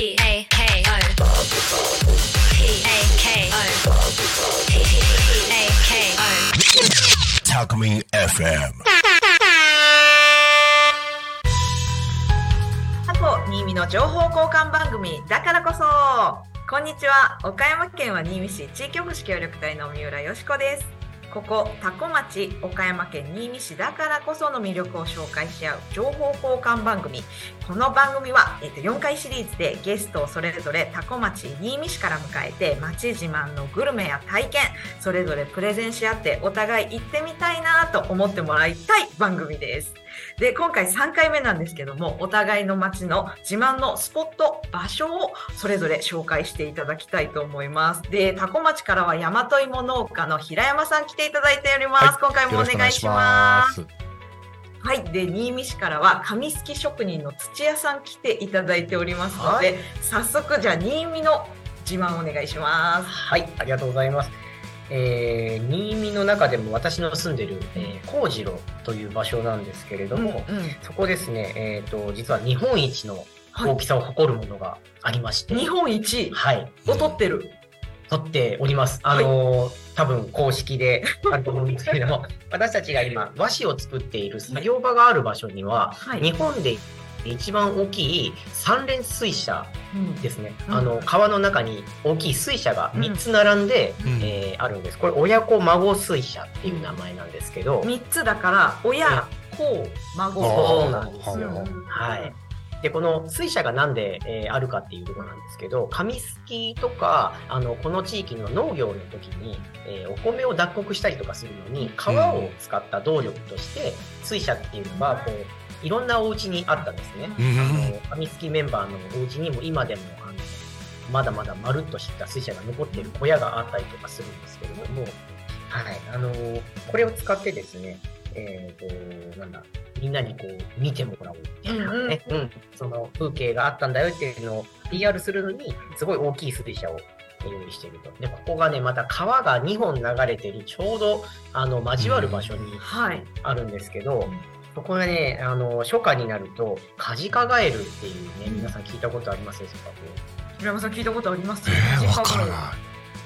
P A K O P A K O P A K O Talkme FM. 過去新見の情報交換番組だからこそ。こんにちは。岡山県は新見市地域おこし協力隊の三浦よしこです。ここ多古町岡山県新見市だからこその魅力を紹介し合う情報交換番組。この番組は、えっと、4回シリーズでゲストをそれぞれ多古町新見市から迎えて町自慢のグルメや体験それぞれプレゼンし合ってお互い行ってみたいなと思ってもらいたい番組です。で今回3回目なんですけどもお互いの町の自慢のスポット場所をそれぞれ紹介していただきたいと思います。で多古町からは大和芋農家の平山さん来ていただいております、はい。今回もお願いします。はい、で新見市からは紙すき職人の土屋さん来ていただいておりますので、早速じゃあ新見の自慢お願いします。はい、ありがとうございます。えー、新見の中でも私の住んでる、えー、幸次郎という場所なんですけれども、うん。うんそこですね、えっ、と、実は日本一のはい大きさを誇るものがありまして、日本一？はい、を取ってる。取っております。あのー多分公式で あると思うんですけれども、私たちが今、和紙を作っている作業場がある場所には、はい。日本で一番大きい三連水車うんですね、うん。あの川の中に大きい水車が3つ並んで、うん。えーあるんです。これ親子孫水車っていう名前なんですけど、三つだから親、子、孫。そうなんですようんはいでこの水車がなんで、えーあるかっていうところなんですけど紙すきとかあのこの地域の農業の時に、えーお米を脱穀したりとかするのに川を使った動力として水車っていうのがこういろんなお家にあったんですね。うん。あの紙すきメンバーのお家にも今でもあのまだまだまるっとした水車が残っている小屋があったりとかするんですけれども、はい、あのこれを使ってですね、えー、となんだみんなにこう見てもらおうみたいなね、うんその風景があったんだよっていうのを PR するのにすごい大きい水車を用意していると。でここがねまた川が2本流れてるちょうどあの交わる場所にはい。あるんですけど、そこがね、あの、初夏になると、カジカガエルっていうね、皆さん聞いたことありますでしょうか？平山さん聞いたことあります？えー、わからない。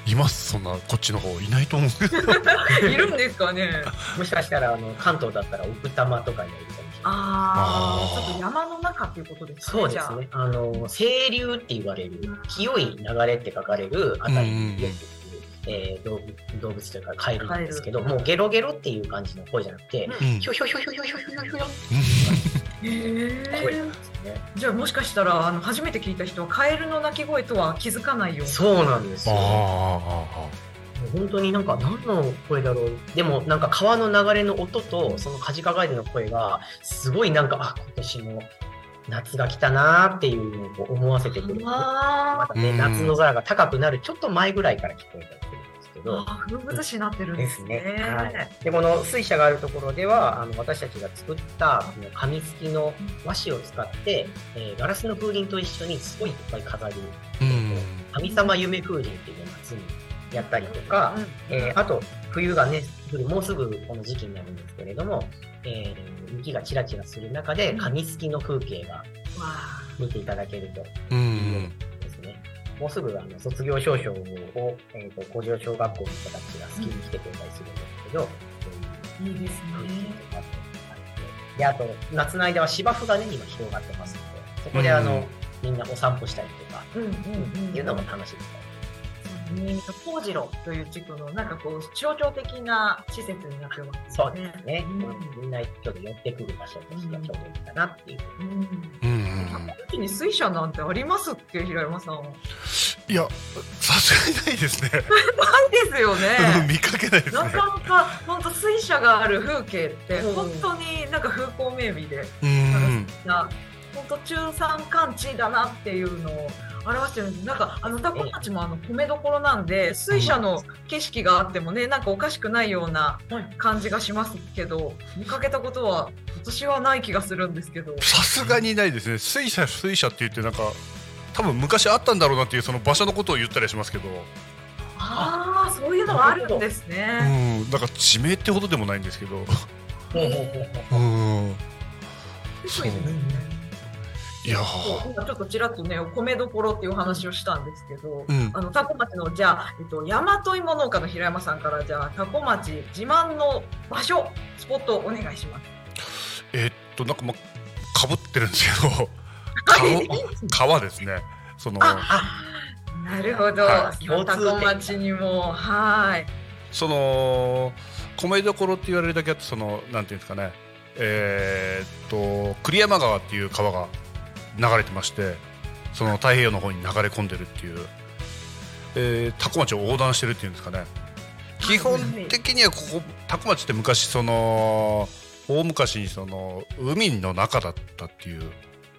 いますそんなこっちの方いないと思うけど。い。いるんですかね。もしかしたら、あの、関東だったら奥多摩とかにはいるかもしれない。ああ、ちょっと山の中っていうことですね。そうですね。あの、清流って言われる、清い流れって書かれるあたりによく、えー動物動物というかカエルなんですけど、もうゲロゲロっていう感じの声じゃなくて、うんひょひょひょひょひょひょひょひょひょひょじゃあ。へ声えなんですね。じゃあもしかしたらあの初めて聞いた人はカエルの鳴き声とは気づかないような。そうなんですよ。あもう本当になんか何の声だろうでもなんか川の流れの音とそのカジカガエルの声がすごいなんかあ今年も夏が来たなーっていうのをこう思わせてくるまあたねうん夏の空が高くなるちょっと前ぐらいから聞こえたりするんですけーどあ、風物詩になってるんでですすね。ね、はい、でこの水車があるところではあの私たちが作ったこの紙すきの和紙を使って、えーガラスの風鈴と一緒にすごいいっぱい飾るーうん。神様夢風鈴っていうのを夏にやったりとか、うんえーあと、冬がね、もうすぐこの時期になるんですけれども、えー雪がちらちらする中で、うん紙すきの風景がわあ見ていただけるとう。ん。もうすぐあの卒業証書を、えー、と工場小学校の人たちが好きに来てくれたりするんですけど、そういういいですね。で、あと、夏の間は芝生がね、今広がってますので、そこであの、うんみんなお散歩したりとか、うんうんうん。っていうのも楽しいですね。新見の幸次郎という地区のなんかこう象徴的な施設になってますね。うですね。うんみんなちょっと寄ってくる場所としてはちょうどいいかなっていう。うん。うんうんこの地に水車なんてありますっけ平山さん。ないいや、さすがにないですね。ですよね。見かけないですね。なかなか本当水車がある風景ってうん本当になんか風光明媚で、うん。な本当中山間地だなっていうのを表してるんですなんかあのタコ町もあの米どころなんで水車の景色があってもねなんかおかしくないような感じがしますけど見かけたことは私はない気がするんですけど。さすがにないですね。水車水車って言ってなんか多分昔あったんだろうなっていうその場所のことを言ったりしますけど、ああそういうのはあるんですうね。ん、なんか地名ってほどでもないんですけど、ほうほうほうほう。うん。そうですねいや今ちょっとちらっとね、お米どころっていうお話をしたんですけど、うん。あの多古町のじゃあ、えっと、大和芋農家の平山さんからじゃあ多古町自慢の場所スポットをお願いします。えーっとなんかまあかぶってるんですけどはい 川川ですね。そのあなるほど、は共通点多古町にもはい。その米どころって言われるだけあってそのなんていうんですかね。えーっと栗山川っていう川が流れてましてその太平洋の方に流れ込んでるっていう、えー、多古町を横断してるっていうんですかね。基本的にはここ多古町って昔その大昔にその海の中だったっていう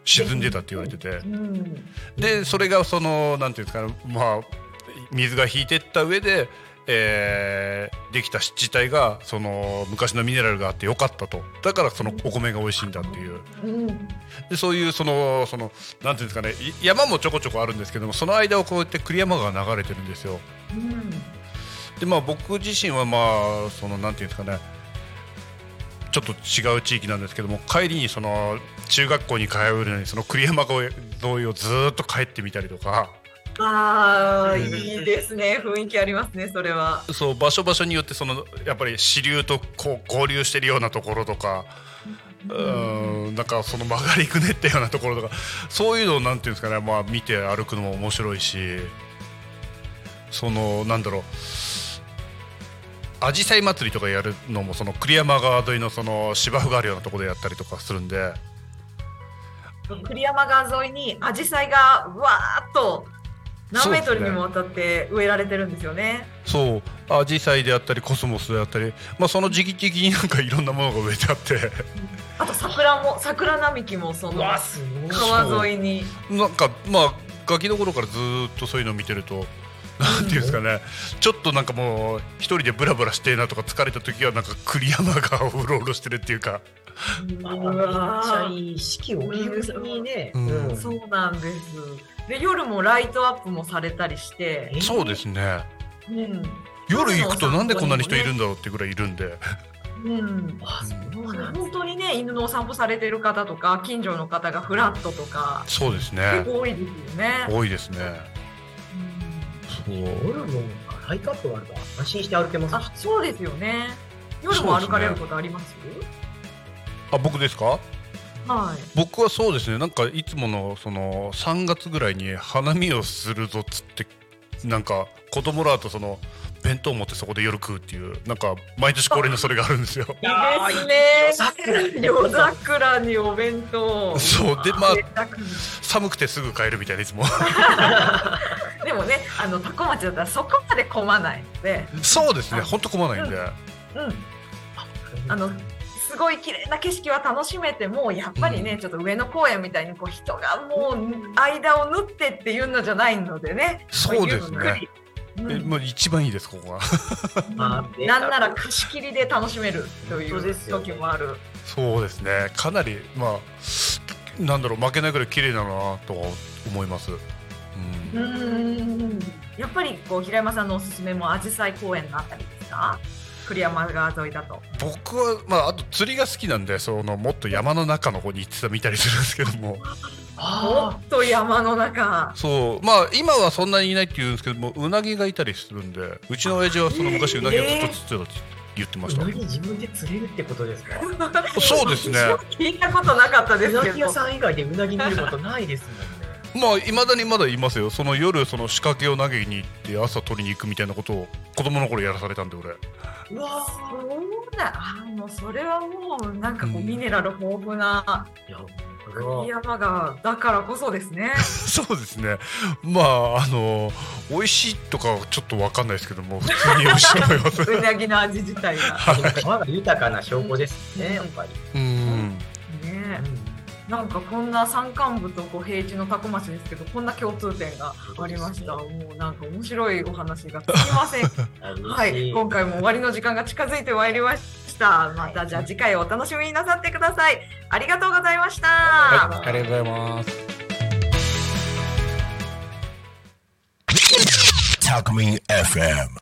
沈んでたって言われてて。うん。でそれがそのなんていうんですかねまあ水が引いてった上で、えーできた湿地帯がその昔のミネラルがあってよかったと。だからそのお米が美味しいんだっていう。うん。でそういうそのそのなんていうんですかね。い山もちょこちょこあるんですけどもその間をこうやって栗山川が流れてるんですよ。うん。でまあ僕自身はまあそのなんていうんですかね。ちょっと違う地域なんですけども帰りにその中学校に通うのにその栗山川沿いをずーっと帰ってみたりとかああいいですね。雰囲気ありますねそれは。そう場所場所によってそのやっぱり支流とこう合流してるようなところとかうーんなんかその曲がりくねったようなところとかそういうのをなんていうんですかねまあ見て歩くのも面白いしそのなんだろう。アジサイ祭りとかやるのもその栗山川沿いのその芝生があるようなところでやったりとかするんで。栗山川沿いに紫陽花がわーっと何メートルにもわたって植えられてるんですよね。そうアジサイであったりコスモスであったり、まあ、その時期的になんかいろんなものが植えてあって あと桜も桜並木もその。川沿いに。なんかまあガキの頃からずーっとそういうのを見てると。なんていうんですかね、ちょっとなんかもう一人でブラブラしてえなとか疲れた時はなんか栗山川をうろうろしてるっていうか、めっちゃわいい。四季折々にね。うんうんそうなんです。で夜もライトアップもされたりして、えそうですね。うん。夜行くとなんでこんなに人いるんだろうってぐらいいるんで、うん。本当にね犬のお散歩されてる方とか近所の方がフラットとか。そうです結ね構多いですよね。多いですね。夜もライトアップがあるから安心して歩けますあそうですよね。夜も歩かれることあります？あ僕ですか？はい。僕はそうですね。なんかいつものその3月ぐらいに花見をするぞっつってなんか子供らとその弁当を持ってそこで夜食うっていうなんか毎年恒例のそれがあるんですよ。いいですね。夜桜にお弁当。そう。でまあ寒くてすぐ帰るみたいないつも。でもね、あの多古町だったらそこまで混まないので、そうですね。ほんと困らないんで、うん、あのすごい綺麗な景色は楽しめてもやっぱりね、うん。ちょっと上野公園みたいにこう人がもう間を縫ってっていうのじゃないのでね。そうですね。うん。えもう一番いいですここが あなんなら貸し切りで楽しめるという時もある。そうですね。かなりまあなんだろう負けないぐらい綺麗だなとは思います、うん。うん。やっぱりこう平山さんのおすすめも紫陽花公園のあたりですか？栗山川沿いだと。僕はまああと釣りが好きなんでそのもっと山の中の方に行ってた見たりするんですけどももあっと山の中。そうまあ今はそんなにいないって言うんですけどもうなぎがいたりするんでうちの親父はその昔うなぎをずっと釣ってたって言ってました、うなぎ自分で釣れるってことですか？そうですね 聞いたことなかったでうなすけど。ぎ屋さん以外でうなぎ見ることないですもんね。まあいまだにまだいますよその夜その仕掛けを投げに行って朝取りに行くみたいなことを子供の頃やらされたんで俺うわそうだ。あもうそれはもうなんかこううんミネラル豊富な栗山川だからこそですね。そうですねまああの美味しいとかはちょっとわかんないですけども普通に美味しいと思います うなぎの味自体が。川が豊かな証拠ですね、やっぱり。うんねなんかこんな山間部とこう平地の多古町ですけどこんな共通点がありました。もうなんか面白いお話がつきません。はい、今回も終わりの時間が近づいてまいりました。またじゃあ次回お楽しみになさってください。ありがとうございました。はいありがとうございます Talk Me FM.